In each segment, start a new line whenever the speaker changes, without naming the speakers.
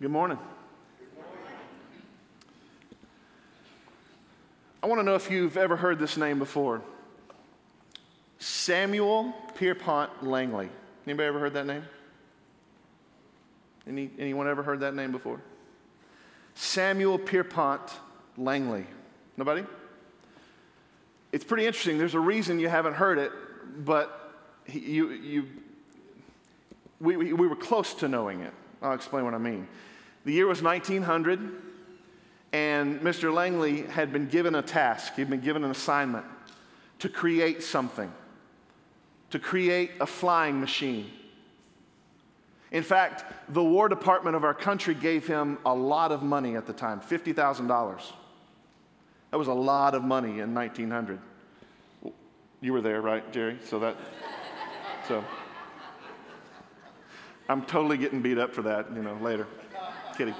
Good morning. I want to know if you've ever heard this name before. Samuel Pierpont Langley. Anybody ever heard that name? Any, anyone ever heard that name before? Samuel Pierpont Langley. Nobody? It's pretty interesting. There's a reason you haven't heard it, but he, you, you, we, we were close to knowing it. I'll explain what I mean. The year was 1900, and Mr. Langley had been given a task, he'd been given an assignment to create something, to create a flying machine. In fact, the War Department of our country gave him a lot of money at the time $50,000. That was a lot of money in 1900. You were there, right, Jerry? So that, so. I'm totally getting beat up for that, you know, later. Kidding.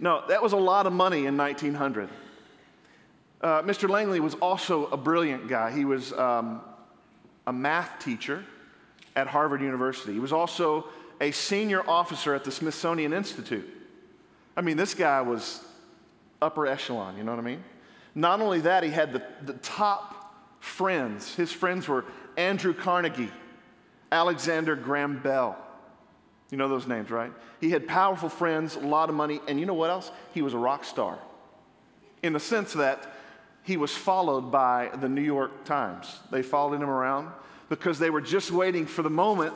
No, that was a lot of money in 1900. Uh, Mr. Langley was also a brilliant guy. He was um, a math teacher at Harvard University. He was also a senior officer at the Smithsonian Institute. I mean, this guy was upper echelon, you know what I mean? Not only that, he had the, the top friends. His friends were Andrew Carnegie, Alexander Graham Bell, you know those names, right? He had powerful friends, a lot of money, and you know what else? He was a rock star in the sense that he was followed by the New York Times. They followed him around because they were just waiting for the moment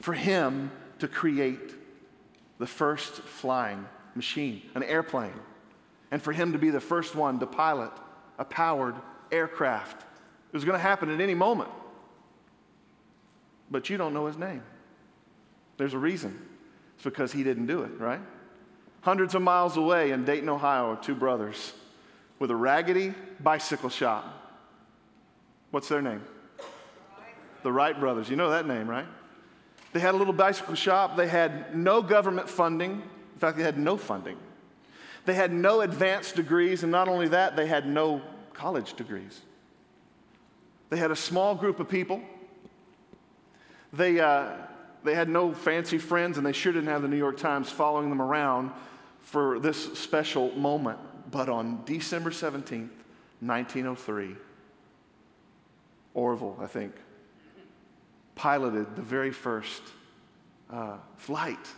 for him to create the first flying machine, an airplane, and for him to be the first one to pilot a powered aircraft. It was going to happen at any moment. But you don't know his name. There's a reason. It's because he didn't do it, right? Hundreds of miles away in Dayton, Ohio, are two brothers with a raggedy bicycle shop. What's their name? The Wright brothers. You know that name, right? They had a little bicycle shop. They had no government funding. In fact, they had no funding. They had no advanced degrees, and not only that, they had no college degrees. They had a small group of people. They, uh, they had no fancy friends, and they sure didn't have the New York Times following them around for this special moment. But on December 17th, 1903, Orville, I think, piloted the very first uh, flight.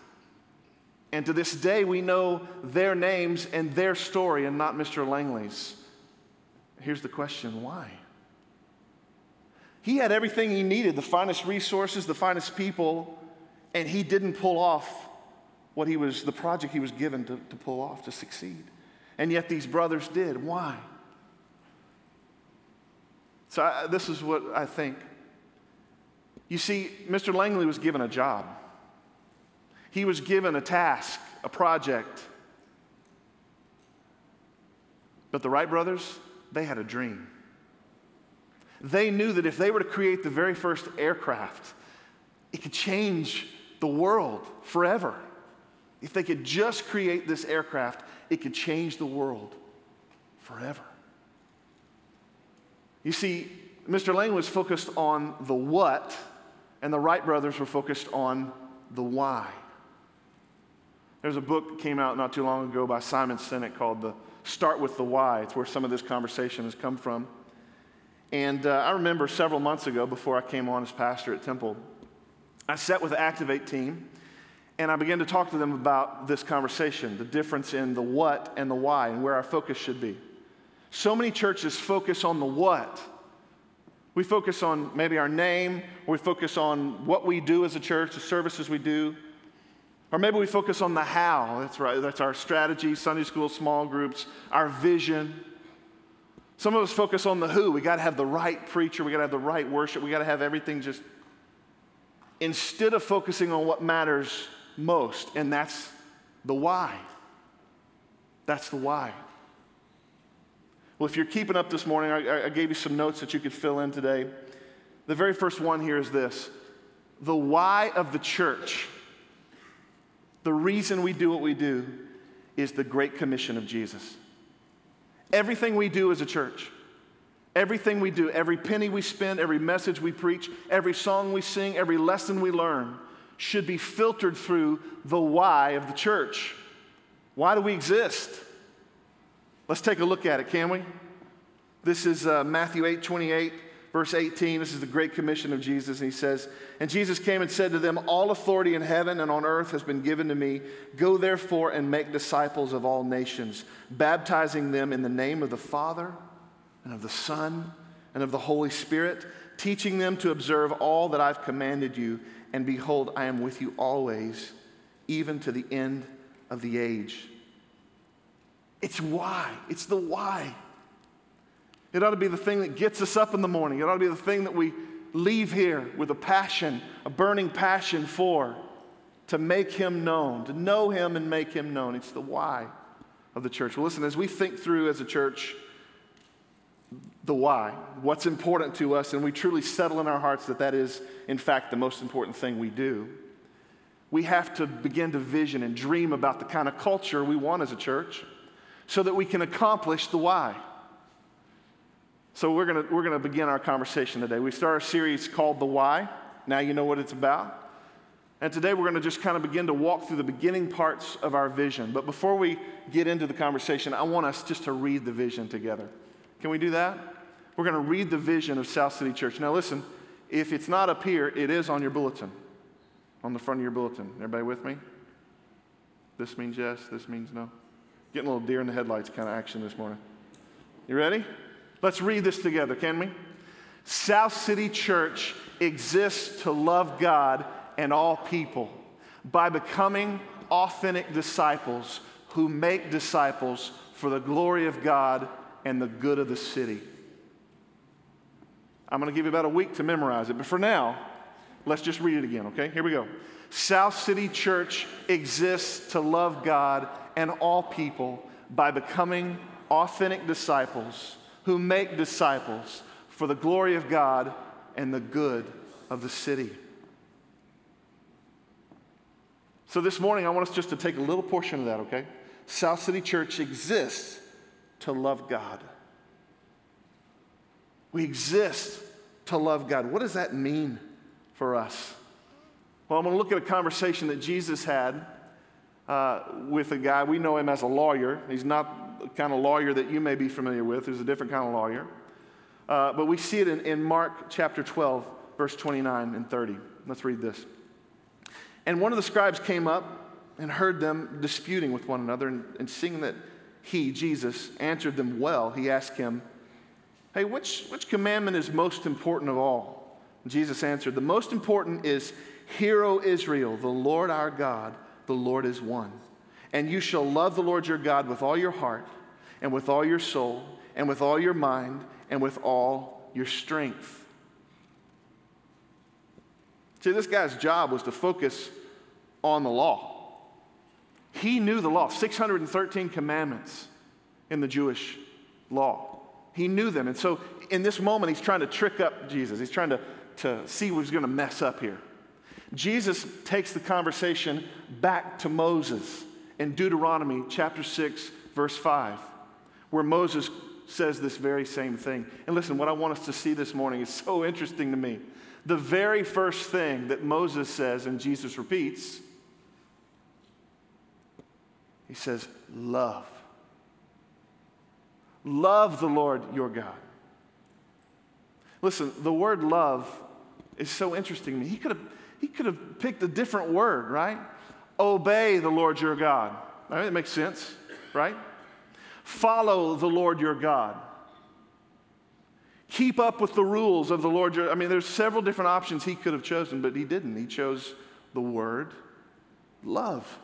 And to this day, we know their names and their story and not Mr. Langley's. Here's the question why? He had everything he needed the finest resources, the finest people, and he didn't pull off what he was, the project he was given to, to pull off, to succeed. And yet these brothers did. Why? So, I, this is what I think. You see, Mr. Langley was given a job, he was given a task, a project. But the Wright brothers, they had a dream. They knew that if they were to create the very first aircraft, it could change the world forever. If they could just create this aircraft, it could change the world forever. You see, Mr. Lang was focused on the what, and the Wright brothers were focused on the why. There's a book that came out not too long ago by Simon Sinek called the Start with the Why. It's where some of this conversation has come from. And uh, I remember several months ago, before I came on as pastor at Temple, I sat with the Activate team and I began to talk to them about this conversation the difference in the what and the why and where our focus should be. So many churches focus on the what. We focus on maybe our name, we focus on what we do as a church, the services we do. Or maybe we focus on the how. That's right, that's our strategy, Sunday school, small groups, our vision. Some of us focus on the who. We got to have the right preacher, we got to have the right worship, we got to have everything just instead of focusing on what matters most, and that's the why. That's the why. Well, if you're keeping up this morning, I, I, gave you some notes that you could fill in today. The very first one here is this the why of the church, the reason we do what we do, is the Great Commission of Jesus. Everything we do as a church, everything we do, every penny we spend, every message we preach, every song we sing, every lesson we learn, should be filtered through the why of the church. Why do we exist? Let's take a look at it, can we? This is uh, Matthew 8 28, verse 18. This is the Great Commission of Jesus. And he says, And Jesus came and said to them, All authority in heaven and on earth has been given to me. Go therefore and make disciples of all nations, baptizing them in the name of the Father and of the Son and of the Holy Spirit, teaching them to observe all that I've commanded you. And behold, I am with you always, even to the end of the age. It's why. It's the why. It ought to be the thing that gets us up in the morning. It ought to be the thing that we leave here with a passion, a burning passion for, to make Him known, to know Him and make Him known. It's the why of the church. Well, listen, as we think through as a church the why, what's important to us, and we truly settle in our hearts that that is, in fact, the most important thing we do, we have to begin to vision and dream about the kind of culture we want as a church so that we can accomplish the why. So we're going we're gonna begin our conversation today. We start a series called The Why. Now you know what it's about. And today we're going to just kind of begin to walk through the beginning parts of our vision. But before we get into the conversation, I want us just to read the vision together. Can we do that? We're going to read the vision of South City Church. Now listen, if it's not up here, it is on your bulletin, on the front of your bulletin. Everybody with me? This means yes, this means no. Getting a little deer in the headlights kind of action this morning. You ready? Let's read this together, can we? South City Church exists to love God and all people by becoming authentic disciples who make disciples for the glory of God and the good of the city. I'm going to give you about a week to memorize it, but for now, let's just read it again, okay? Here we go. South City Church exists to love God and all people by becoming authentic disciples who make disciples for the glory of God and the good of the city. So, this morning, I want us just to take a little portion of that, okay? South City Church exists to love God. We exist to love God. What does that mean for us? Well, I'm going to look at a conversation that Jesus had uh, with a guy. We know him as a lawyer. He's not kind of lawyer that you may be familiar with, He's a different kind of lawyer. Uh, but we see it in, in Mark chapter 12, verse 29 and 30. Let's read this. And one of the scribes came up and heard them disputing with one another, and, and seeing that he, Jesus, answered them well, he asked him, Hey, which, which commandment is most important of all? Jesus answered, The most important is, Hear, O Israel, the Lord our God, the Lord is one. And you shall love the Lord your God with all your heart, and with all your soul, and with all your mind, and with all your strength. See, this guy's job was to focus on the law. He knew the law 613 commandments in the Jewish law. He knew them. And so in this moment, he's trying to trick up Jesus. He's trying to, to see what's going to mess up here. Jesus takes the conversation back to Moses in Deuteronomy chapter 6, verse 5, where Moses says this very same thing. And listen, what I want us to see this morning is so interesting to me. The very first thing that Moses says and Jesus repeats, he says, Love. Love the Lord your God. Listen, the word love is so interesting to me. He could have, he could have picked a different word, right? Obey the Lord your God. I mean, it makes sense, right? Follow the Lord your God. Keep up with the rules of the Lord your I mean, there's several different options he could have chosen, but he didn't. He chose the word love.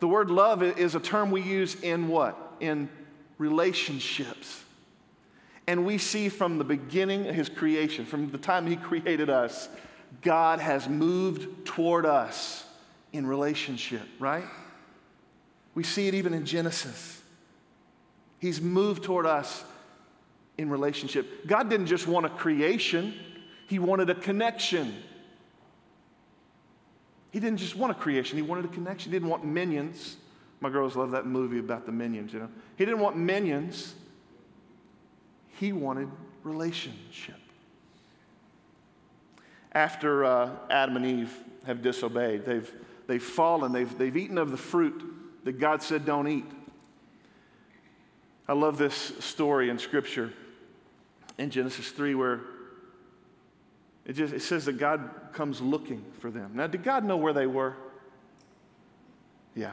The word love is a term we use in what? In relationships. And we see from the beginning of his creation, from the time he created us, God has moved toward us in relationship, right? We see it even in Genesis. He's moved toward us in relationship. God didn't just want a creation, He wanted a connection. He didn't just want a creation, He wanted a connection. He didn't want minions. My girls love that movie about the minions, you know. He didn't want minions, He wanted relationship. after uh, Adam and Eve have disobeyed. They've, they've fallen, they've, they've eaten of the fruit that God said don't eat. I love this story in Scripture in Genesis 3 where it, just, it says that God comes looking for them. Now, did God know where they were? Yeah.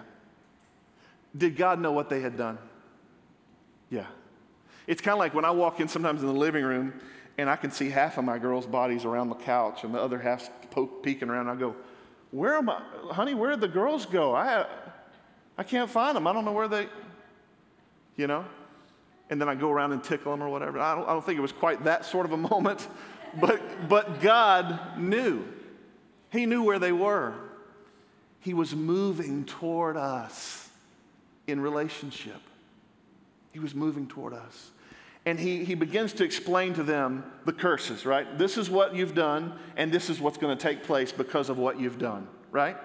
Did God know what they had done? Yeah. It's kind of like when I walk in sometimes in the living room and I can see half of my girls' bodies around the couch and the other half's poke, peeking around. I go, Where am I? Honey, where did the girls go? I, I can't find them. I don't know where they, you know? And then I go around and tickle them or whatever. I don't, I don't think it was quite that sort of a moment, but, but God knew. He knew where they were. He was moving toward us in relationship. He was moving toward us. And he, he begins to explain to them the curses, right? This is what you've done, and this is what's going to take place because of what you've done, right?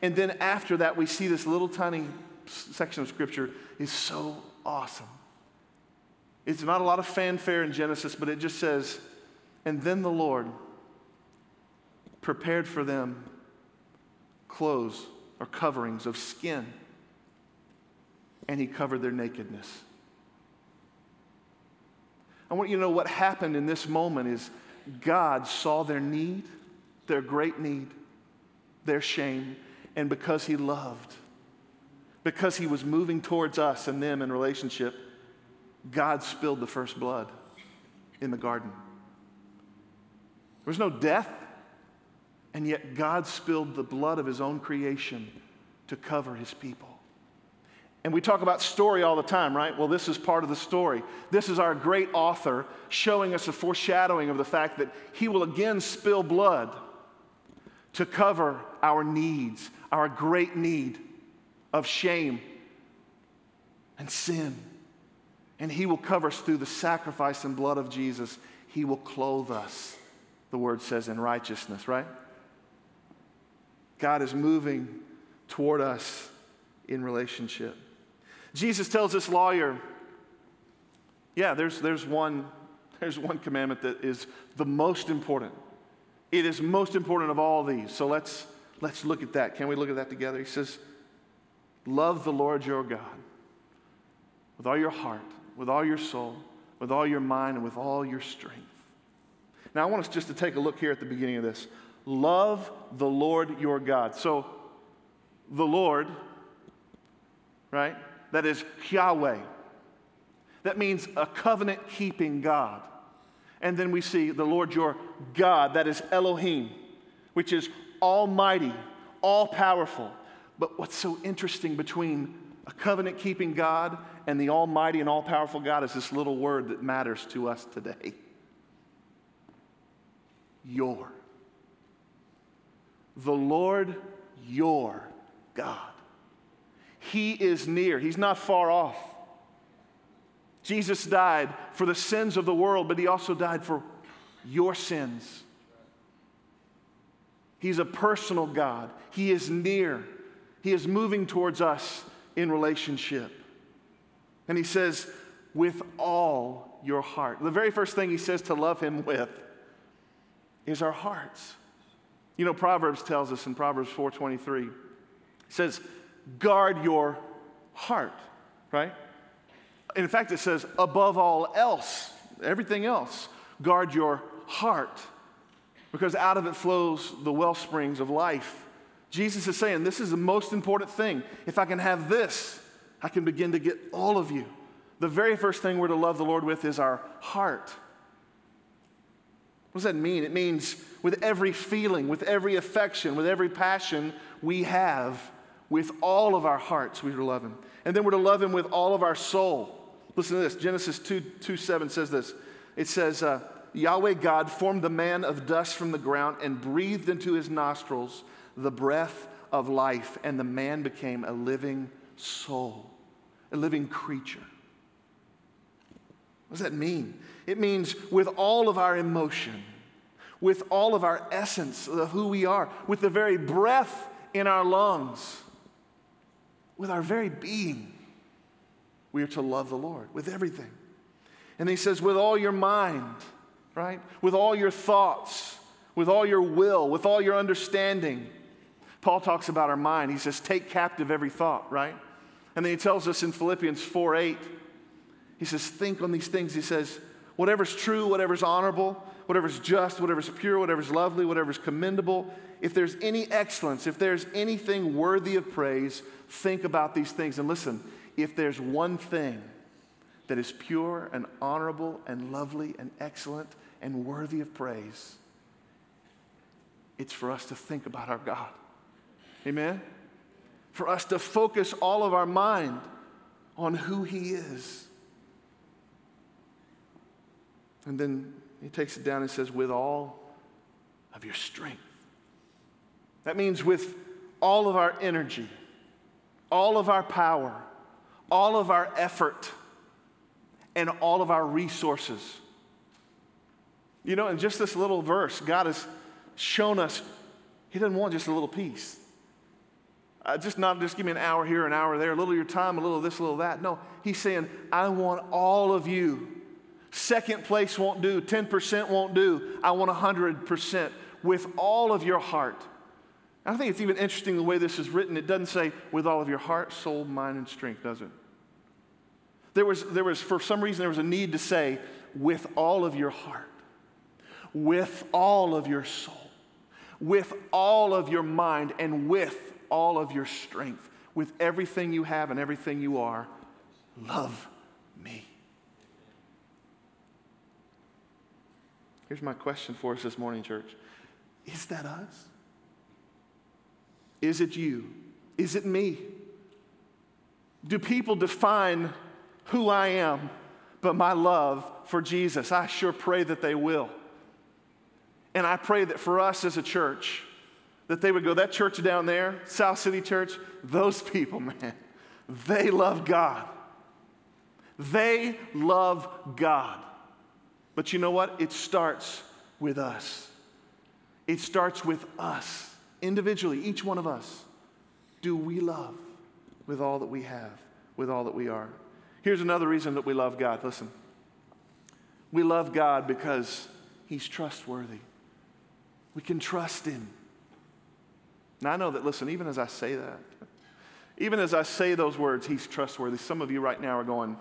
And then after that, we see this little tiny section of scripture is so awesome. It's not a lot of fanfare in Genesis, but it just says, and then the Lord prepared for them clothes or coverings of skin, and he covered their nakedness. I want you to know what happened in this moment is God saw their need, their great need, their shame, and because He loved, because He was moving towards us and them in relationship, God spilled the first blood in the garden. There was no death, and yet God spilled the blood of His own creation to cover His people. And we talk about story all the time, right? Well, this is part of the story. This is our great author showing us a foreshadowing of the fact that he will again spill blood to cover our needs, our great need of shame and sin. And he will cover us through the sacrifice and blood of Jesus. He will clothe us, the word says, in righteousness, right? God is moving toward us in relationship. Jesus tells this lawyer, yeah, there's, there's, one, there's one commandment that is the most important. It is most important of all these. So let's, let's look at that. Can we look at that together? He says, Love the Lord your God with all your heart, with all your soul, with all your mind, and with all your strength. Now, I want us just to take a look here at the beginning of this. Love the Lord your God. So, the Lord, right? That is Yahweh. That means a covenant keeping God. And then we see the Lord your God, that is Elohim, which is almighty, all powerful. But what's so interesting between a covenant keeping God and the almighty and all powerful God is this little word that matters to us today your. The Lord your God. He is near, He's not far off. Jesus died for the sins of the world, but He also died for your sins. He's a personal God, He is near, He is moving towards us in relationship. And He says, with all your heart. The very first thing He says to love Him with is our hearts. You know, Proverbs tells us in Proverbs 4:23, it says, guard your heart, right? In fact, it says, above all else, everything else, guard your heart, because out of it flows the well springs of life. Jesus is saying, This is the most important thing. If I can have this, I can begin to get all of you. The very first thing we're to love the Lord with is our heart. What does that mean? It means with every feeling, with every affection, with every passion we have, with all of our hearts, we are to love him. And then we're to love him with all of our soul. Listen to this Genesis 2, 2 7 says this. It says, uh, Yahweh God formed the man of dust from the ground and breathed into his nostrils the breath of life, and the man became a living soul, a living creature. What does that mean? It means with all of our emotion, with all of our essence of who we are, with the very breath in our lungs, with our very being, we are to love the Lord with everything. And he says, with all your mind, right? With all your thoughts, with all your will, with all your understanding. Paul talks about our mind. He says, take captive every thought, right? And then he tells us in Philippians 4 8, he says, think on these things. He says, whatever's true, whatever's honorable, whatever's just, whatever's pure, whatever's lovely, whatever's commendable, if there's any excellence, if there's anything worthy of praise, think about these things. And listen, if there's one thing that is pure and honorable and lovely and excellent and worthy of praise, it's for us to think about our God. Amen? For us to focus all of our mind on who He is. And then he takes it down and says, with all of your strength. That means with all of our energy, all of our power, all of our effort, and all of our resources. You know, in just this little verse, God has shown us He doesn't want just a little piece. Uh, just not just give me an hour here, an hour there, a little of your time, a little of this, a little of that. No, He's saying, I want all of you. Second place won't do, 10% won't do. I want 100% with all of your heart. I think it's even interesting the way this is written. It doesn't say with all of your heart, soul, mind, and strength, does it? There was, there was, for some reason, there was a need to say with all of your heart, with all of your soul, with all of your mind, and with all of your strength, with everything you have and everything you are. Love me. Here's my question for us this morning, church Is that us? Is it you? Is it me? Do people define who I am but my love for Jesus? I sure pray that they will. And I pray that for us as a church, that they would go, that church down there, South City Church, those people, man, they love God. They love God. But you know what? It starts with us. It starts with us, individually, each one of us. Do we love with all that we have, with all that we are? Here's another reason that we love God. Listen. We love God because He's trustworthy. We can trust Him. Now, I know that, listen, even as I say that, even as I say those words, He's trustworthy, some of you right now are going,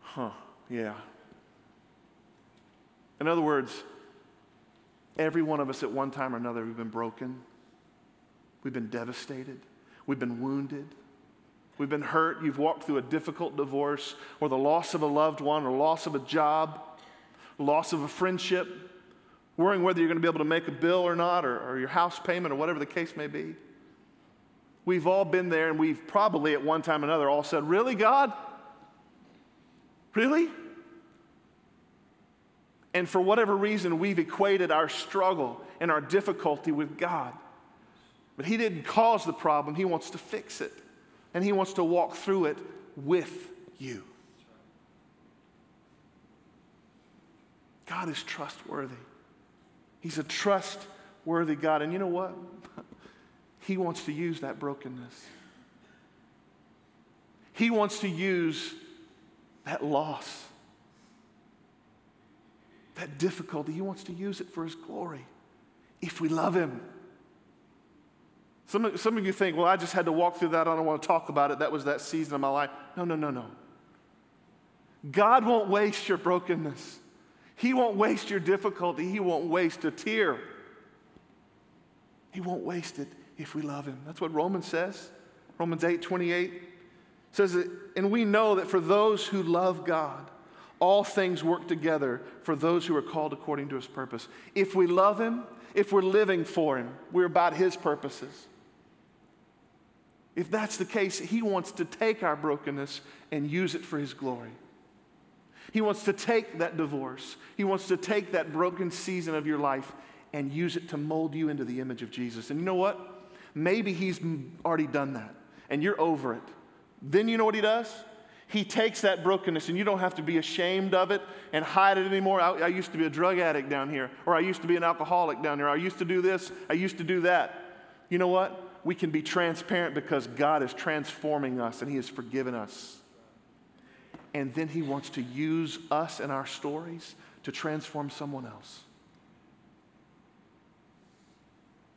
huh, yeah, in other words, every one of us at one time or another, we've been broken, we've been devastated, we've been wounded, we've been hurt. You've walked through a difficult divorce, or the loss of a loved one, or loss of a job, loss of a friendship, worrying whether you're going to be able to make a bill or not, or, or your house payment, or whatever the case may be. We've all been there, and we've probably at one time or another all said, Really, God? Really? And for whatever reason, we've equated our struggle and our difficulty with God. But He didn't cause the problem, He wants to fix it. And He wants to walk through it with you. God is trustworthy. He's a trustworthy God. And you know what? He wants to use that brokenness. He wants to use that loss that difficulty, He wants to use it for His glory if we love Him. Some of, some of you think, well, I just had to walk through that. I don't want to talk about it. That was that season of my life. No, no, no, no. God won't waste your brokenness. He won't waste your difficulty. He won't waste a tear. He won't waste it if we love Him. That's what Romans says. Romans 8 28 says, that, and we know that for those who love God, all things work together for those who are called according to his purpose. If we love him, if we're living for him, we're about his purposes. If that's the case, he wants to take our brokenness and use it for his glory. He wants to take that divorce, he wants to take that broken season of your life and use it to mold you into the image of Jesus. And you know what? Maybe he's already done that and you're over it. Then you know what he does? He takes that brokenness, and you don't have to be ashamed of it and hide it anymore. I, I, used to be a drug addict down here, or I used to be an alcoholic down here. I used to do this, I used to do that. You know what? We can be transparent because God is transforming us and He has forgiven us. And then He wants to use us and our stories to transform someone else.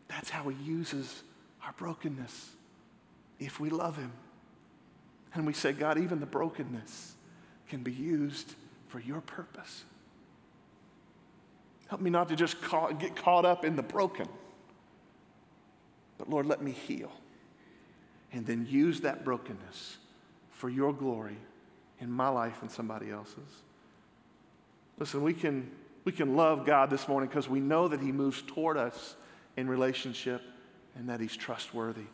That's how He uses our brokenness if we love Him. And we say, God, even the brokenness can be used for your purpose. Help me not to just get caught up in the broken, but Lord, let me heal. And then use that brokenness for your glory in my life and somebody else's. Listen, we can, we can love God this morning because we know that He moves toward us in relationship and that He's trustworthy.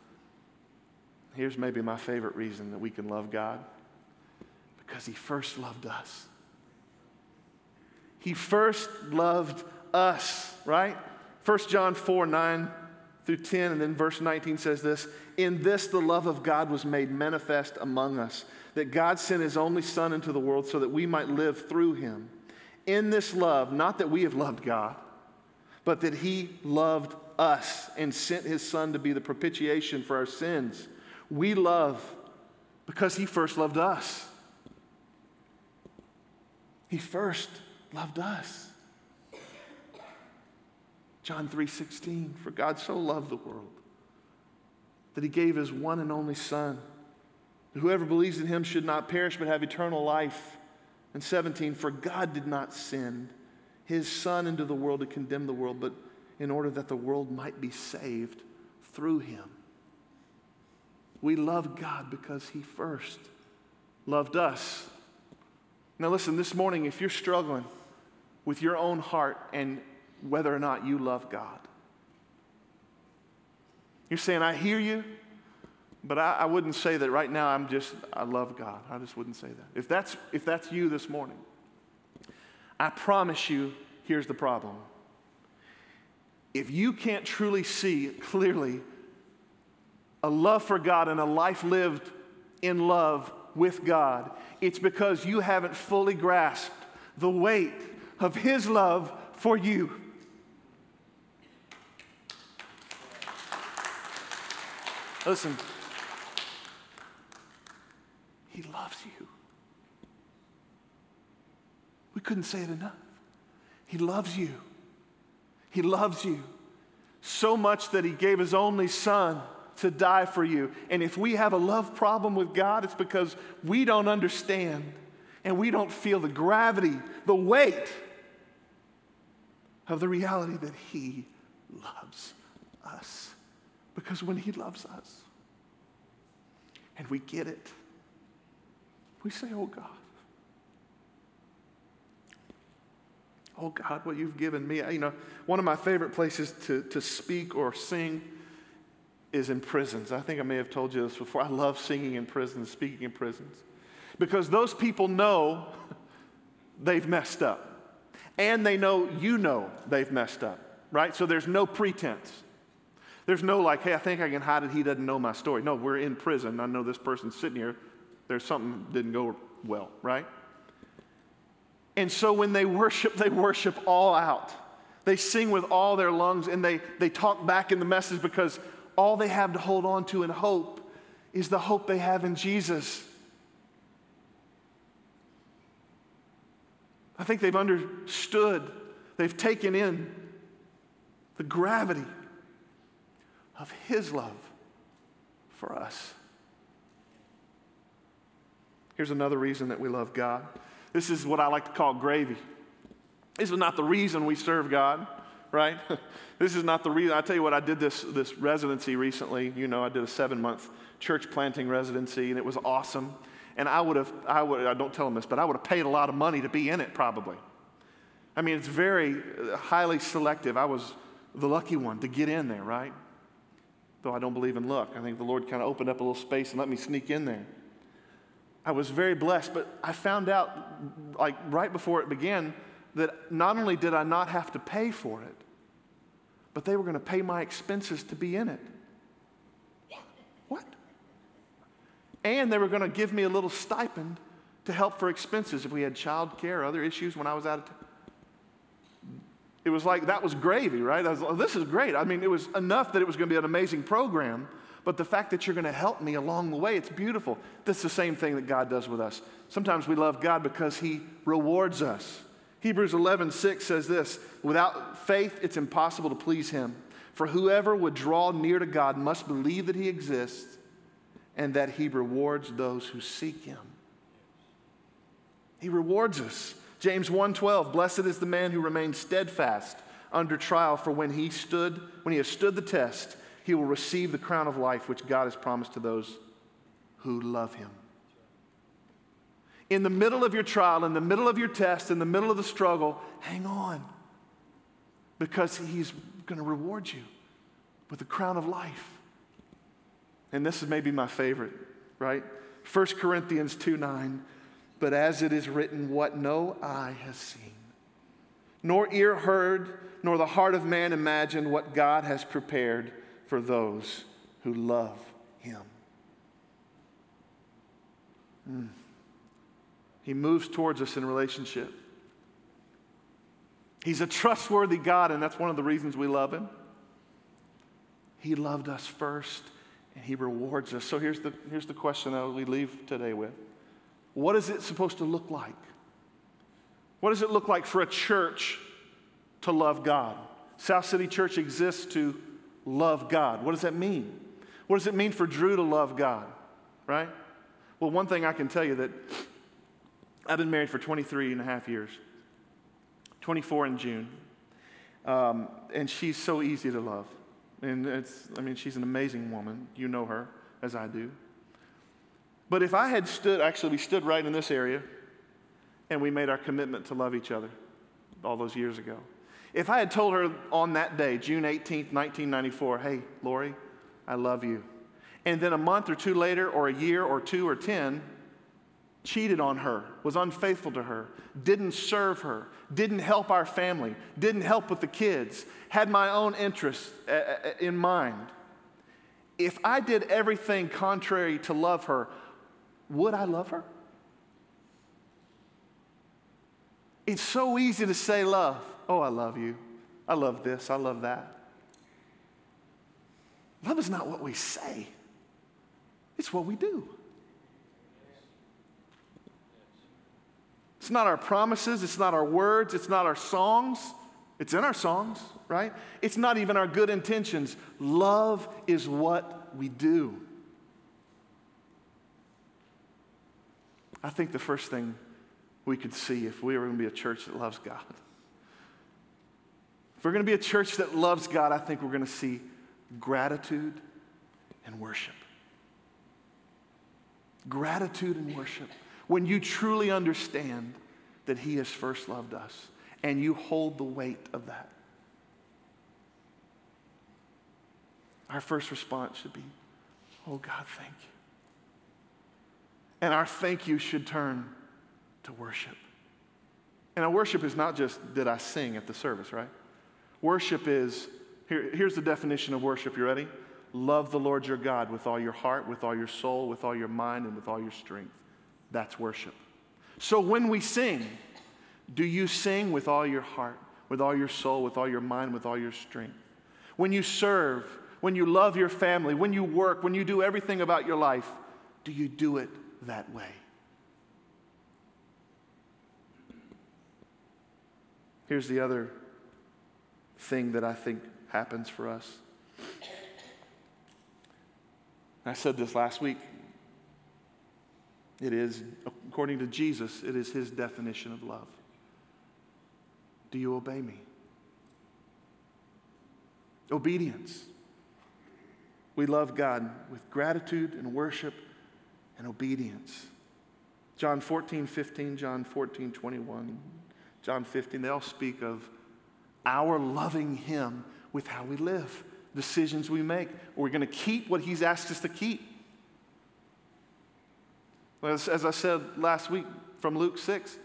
Here's maybe my favorite reason that we can love God because He first loved us. He first loved us, right? 1 John 4 9 through 10, and then verse 19 says this In this the love of God was made manifest among us, that God sent His only Son into the world so that we might live through Him. In this love, not that we have loved God, but that He loved us and sent His Son to be the propitiation for our sins. We love because He first loved us. He first loved us. John 3:16 For God so loved the world that he gave his one and only son whoever believes in him should not perish but have eternal life. And 17 For God did not send his son into the world to condemn the world but in order that the world might be saved through him. We love God because he first loved us. Now listen, this morning if you're struggling with your own heart and whether or not you love God. You're saying, I hear you, but I, I, wouldn't say that right now I'm just, I love God. I just wouldn't say that. If that's, if that's you this morning, I promise you, here's the problem. If you can't truly see clearly a love for God and a life lived in love with God, it's because you haven't fully grasped the weight of His love for you. Listen, He loves you. We couldn't say it enough. He loves you. He loves you so much that He gave His only Son to die for you. And if we have a love problem with God, it's because we don't understand and we don't feel the gravity, the weight of the reality that He loves us. Because when He loves us and we get it, we say, Oh God, oh God, what you've given me. You know, one of my favorite places to, to speak or sing is in prisons. I think I may have told you this before. I love singing in prisons, speaking in prisons, because those people know they've messed up. And they know you know they've messed up, right? So there's no pretense. There's no like, hey, I think I can hide it. He doesn't know my story. No, we're in prison. I know this person's sitting here. There's something didn't go well, right? And so when they worship, they worship all out. They sing with all their lungs and they, they talk back in the message because all they have to hold on to and hope is the hope they have in Jesus. I think they've understood, they've taken in the gravity of His love for us. Here's another reason that we love God. This is what I like to call gravy. This is not the reason we serve God, right? this is not the reason. I tell you what, I did this, this residency recently. You know, I did a seven month church planting residency, and it was awesome. And I would have, I would, I don't tell them this, but I would have paid a lot of money to be in it probably. I mean, it's very uh, highly selective. I was the lucky one to get in there, right? Though I don't believe in luck. I think the Lord kind of opened up a little space and let me sneak in there. I was very blessed, but I found out, like right before it began, that not only did I not have to pay for it, but they were going to pay my expenses to be in it. What? And they were going to give me a little stipend to help for expenses if we had child care or other issues when I was out of town. It was like that was gravy, right? I was like, this is great. I mean, it was enough that it was going to be an amazing program, but the fact that you're going to help me along the way, it's beautiful. That's the same thing that God does with us. Sometimes we love God because He rewards us. Hebrews 11, 6 says this Without faith, it's impossible to please Him. For whoever would draw near to God must believe that he exists and that he rewards those who seek him. He rewards us. James 1:12 Blessed is the man who remains steadfast under trial for when he stood when he has stood the test he will receive the crown of life which God has promised to those who love him. In the middle of your trial, in the middle of your test, in the middle of the struggle, hang on because he's going to reward you with the crown of life. And this is maybe my favorite, right? 1 Corinthians 2 9. But as it is written, what no eye has seen, nor ear heard, nor the heart of man imagined what God has prepared for those who love him. Mm. He moves towards us in relationship. He's a trustworthy God, and that's one of the reasons we love him. He loved us first, and he rewards us. So here's the, here's the question that we leave today with What is it supposed to look like? What does it look like for a church to love God? South City Church exists to love God. What does that mean? What does it mean for Drew to love God? Right? Well, one thing I can tell you that I've been married for 23 and a half years, 24 in June. Um, and she's so easy to love. And it's, I mean, she's an amazing woman. You know her as I do. But if I had stood, actually, we stood right in this area and we made our commitment to love each other all those years ago. If I had told her on that day, June 18th, 1994, hey, Lori, I love you. And then a month or two later, or a year or two or 10, cheated on her, was unfaithful to her, didn't serve her, didn't help our family, didn't help with the kids, had my own interests uh, uh, in mind. If I did everything contrary to love her, would I love her? It's so easy to say love. Oh, I love you. I love this. I love that. Love is not what we say, it's what we do. It's not our promises, it's not our words, it's not our songs. It's in our songs, right? It's not even our good intentions. Love is what we do. I think the first thing we could see if we were going to be a church that loves God if we're going to be a church that loves God, I think we're going to see gratitude and worship. Gratitude and worship. When you truly understand that He has first loved us and you hold the weight of that. Our first response should be, Oh God, thank you. And our thank you should turn to worship. And our worship is not just, did I sing at the service, right? Worship is, here, here's the definition of worship. You ready? Love the Lord your God with all your heart, with all your soul, with all your mind, and with all your strength. That's worship. So when we sing, do you sing with all your heart, with all your soul, with all your mind, with all your strength? When you serve, when you love your family, when you work, when you do everything about your life, do you do it that way? Here's the other thing that I think happens for us. I said this last week. It is, according to Jesus, it is his definition of love. Do you obey me? Obedience. We love God with gratitude and worship and obedience. John 14, 15, John 14, 21, John 15, they all speak of our loving Him with how we live, decisions we make. We're going to keep what He's asked us to keep. As, as I said last week from Luke 6,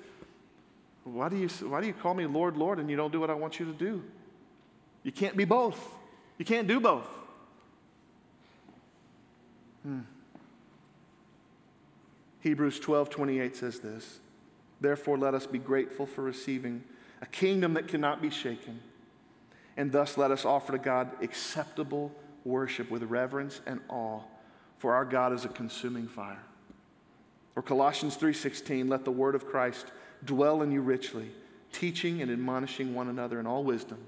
why do, you, why do you call me Lord, Lord, and you don't do what I want you to do? You can't be both. You can't do both. Hmm. Hebrews 12 28 says this Therefore, let us be grateful for receiving a kingdom that cannot be shaken. And thus let us offer to God acceptable worship with reverence and awe, for our God is a consuming fire. Or Colossians 3:16, let the word of Christ dwell in you richly, teaching and admonishing one another in all wisdom,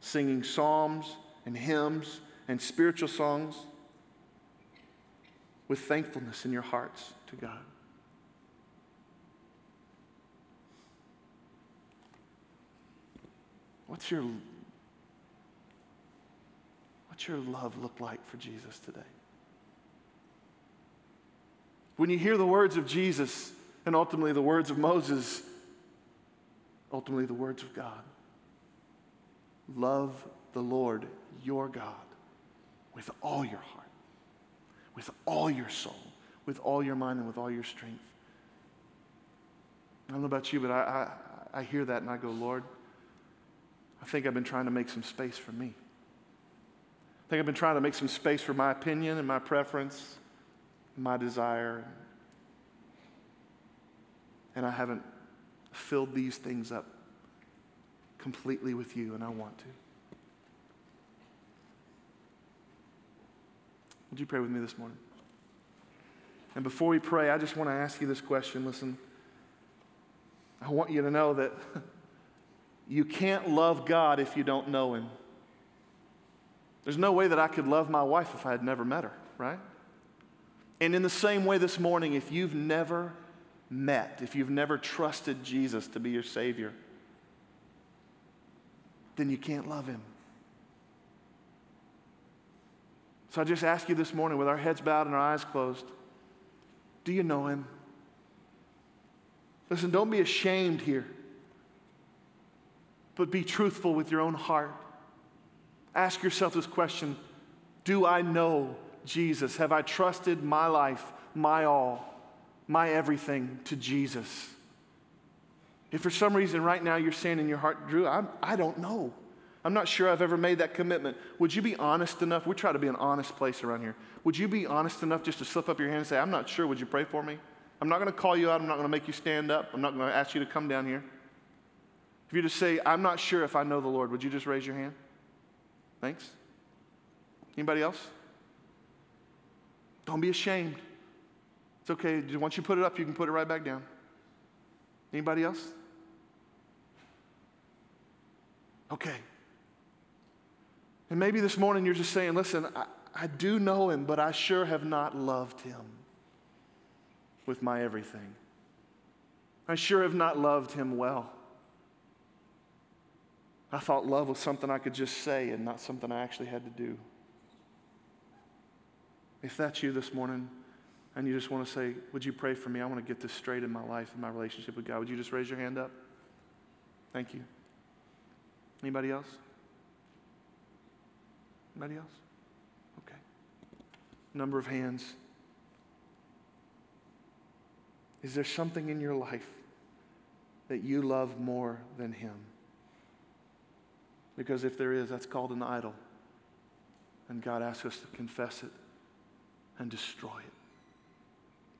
singing psalms and hymns and spiritual songs with thankfulness in your hearts to God. What's your, what's your love look like for Jesus today? When you hear the words of Jesus and ultimately the words of Moses, ultimately the words of God, love the Lord your God with all your heart, with all your soul, with all your mind, and with all your strength. I don't know about you, but I, I, I hear that and I go, Lord, I think I've been trying to make some space for me. I think I've been trying to make some space for my opinion and my preference, my desire. And I haven't filled these things up completely with you, and I want to. Would you pray with me this morning? And before we pray, I just want to ask you this question. Listen, I want you to know that you can't love God if you don't know Him. There's no way that I could love my wife if I had never met her, right? And in the same way this morning, if you've never met, if you've never trusted Jesus to be your Savior, then you can't love Him. So I just ask you this morning, with our heads bowed and our eyes closed, do you know Him? Listen, don't be ashamed here, but be truthful with your own heart. Ask yourself this question Do I know Jesus? Have I trusted my life, my all, my everything to Jesus? If for some reason right now you're saying in your heart, Drew, I'm, I don't know. I'm not sure I've ever made that commitment. Would you be honest enough? We try to be an honest place around here. Would you be honest enough just to slip up your hand and say, I'm not sure. Would you pray for me? I'm not going to call you out. I'm not going to make you stand up. I'm not going to ask you to come down here. If you just say, I'm not sure if I know the Lord, would you just raise your hand? Thanks. Anybody else? Don't be ashamed. It's okay. Once you put it up, you can put it right back down. Anybody else? Okay. And maybe this morning you're just saying, listen, I, I do know him, but I sure have not loved him with my everything. I sure have not loved him well. I thought love was something I could just say and not something I actually had to do. If that's you this morning and you just want to say, Would you pray for me? I want to get this straight in my life and my relationship with God. Would you just raise your hand up? Thank you. Anybody else? Anybody else? Okay. Number of hands. Is there something in your life that you love more than Him? Because if there is, that's called an idol. And God asks us to confess it and destroy it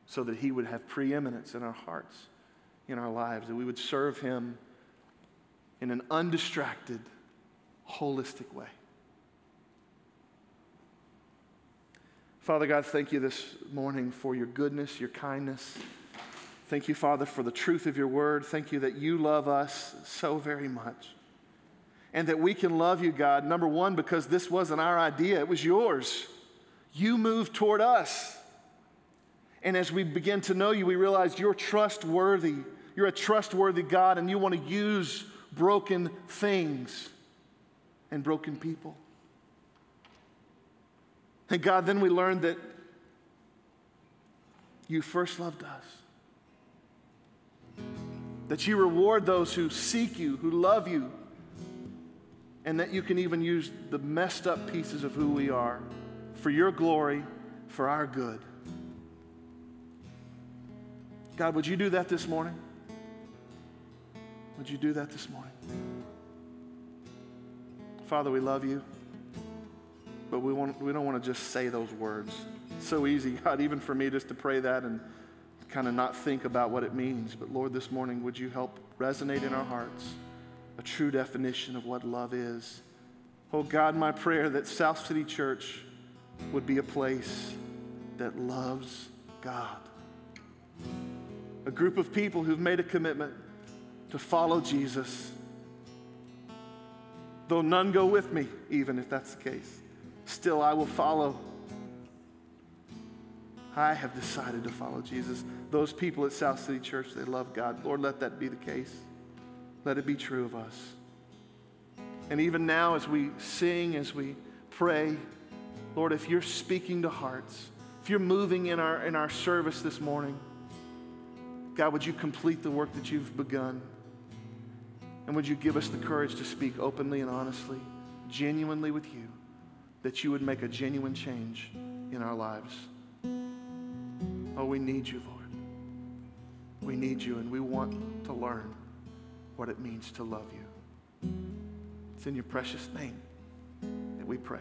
so that He would have preeminence in our hearts, in our lives, that we would serve Him in an undistracted, holistic way. Father God, thank you this morning for your goodness, your kindness. Thank you, Father, for the truth of your word. Thank you that you love us so very much. And that we can love you, God, number one, because this wasn't our idea, it was yours. You move toward us. And as we begin to know you, we realize you're trustworthy. You're a trustworthy God, and you want to use broken things and broken people. And God, then we learned that you first loved us. That you reward those who seek you, who love you, and that you can even use the messed up pieces of who we are for your glory, for our good. God, would you do that this morning? Would you do that this morning? Father, we love you. But we, want, we don't want to just say those words. It's so easy, God, even for me just to pray that and kind of not think about what it means. But Lord, this morning, would you help resonate in our hearts a true definition of what love is? Oh God, my prayer that South City Church would be a place that loves God. A group of people who've made a commitment to follow Jesus Though none go with me, even if that's the case, still I will follow. I have decided to follow Jesus. Those people at South City Church, they love God. Lord, let that be the case. Let it be true of us. And even now, as we sing, as we pray, Lord, if you're speaking to hearts, if you're moving in our, in our service this morning, God, would you complete the work that you've begun? And would you give us the courage to speak openly and honestly, genuinely with you, that you would make a genuine change in our lives? Oh, we need you, Lord. We need you, and we want to learn what it means to love you. It's in your precious name that we pray.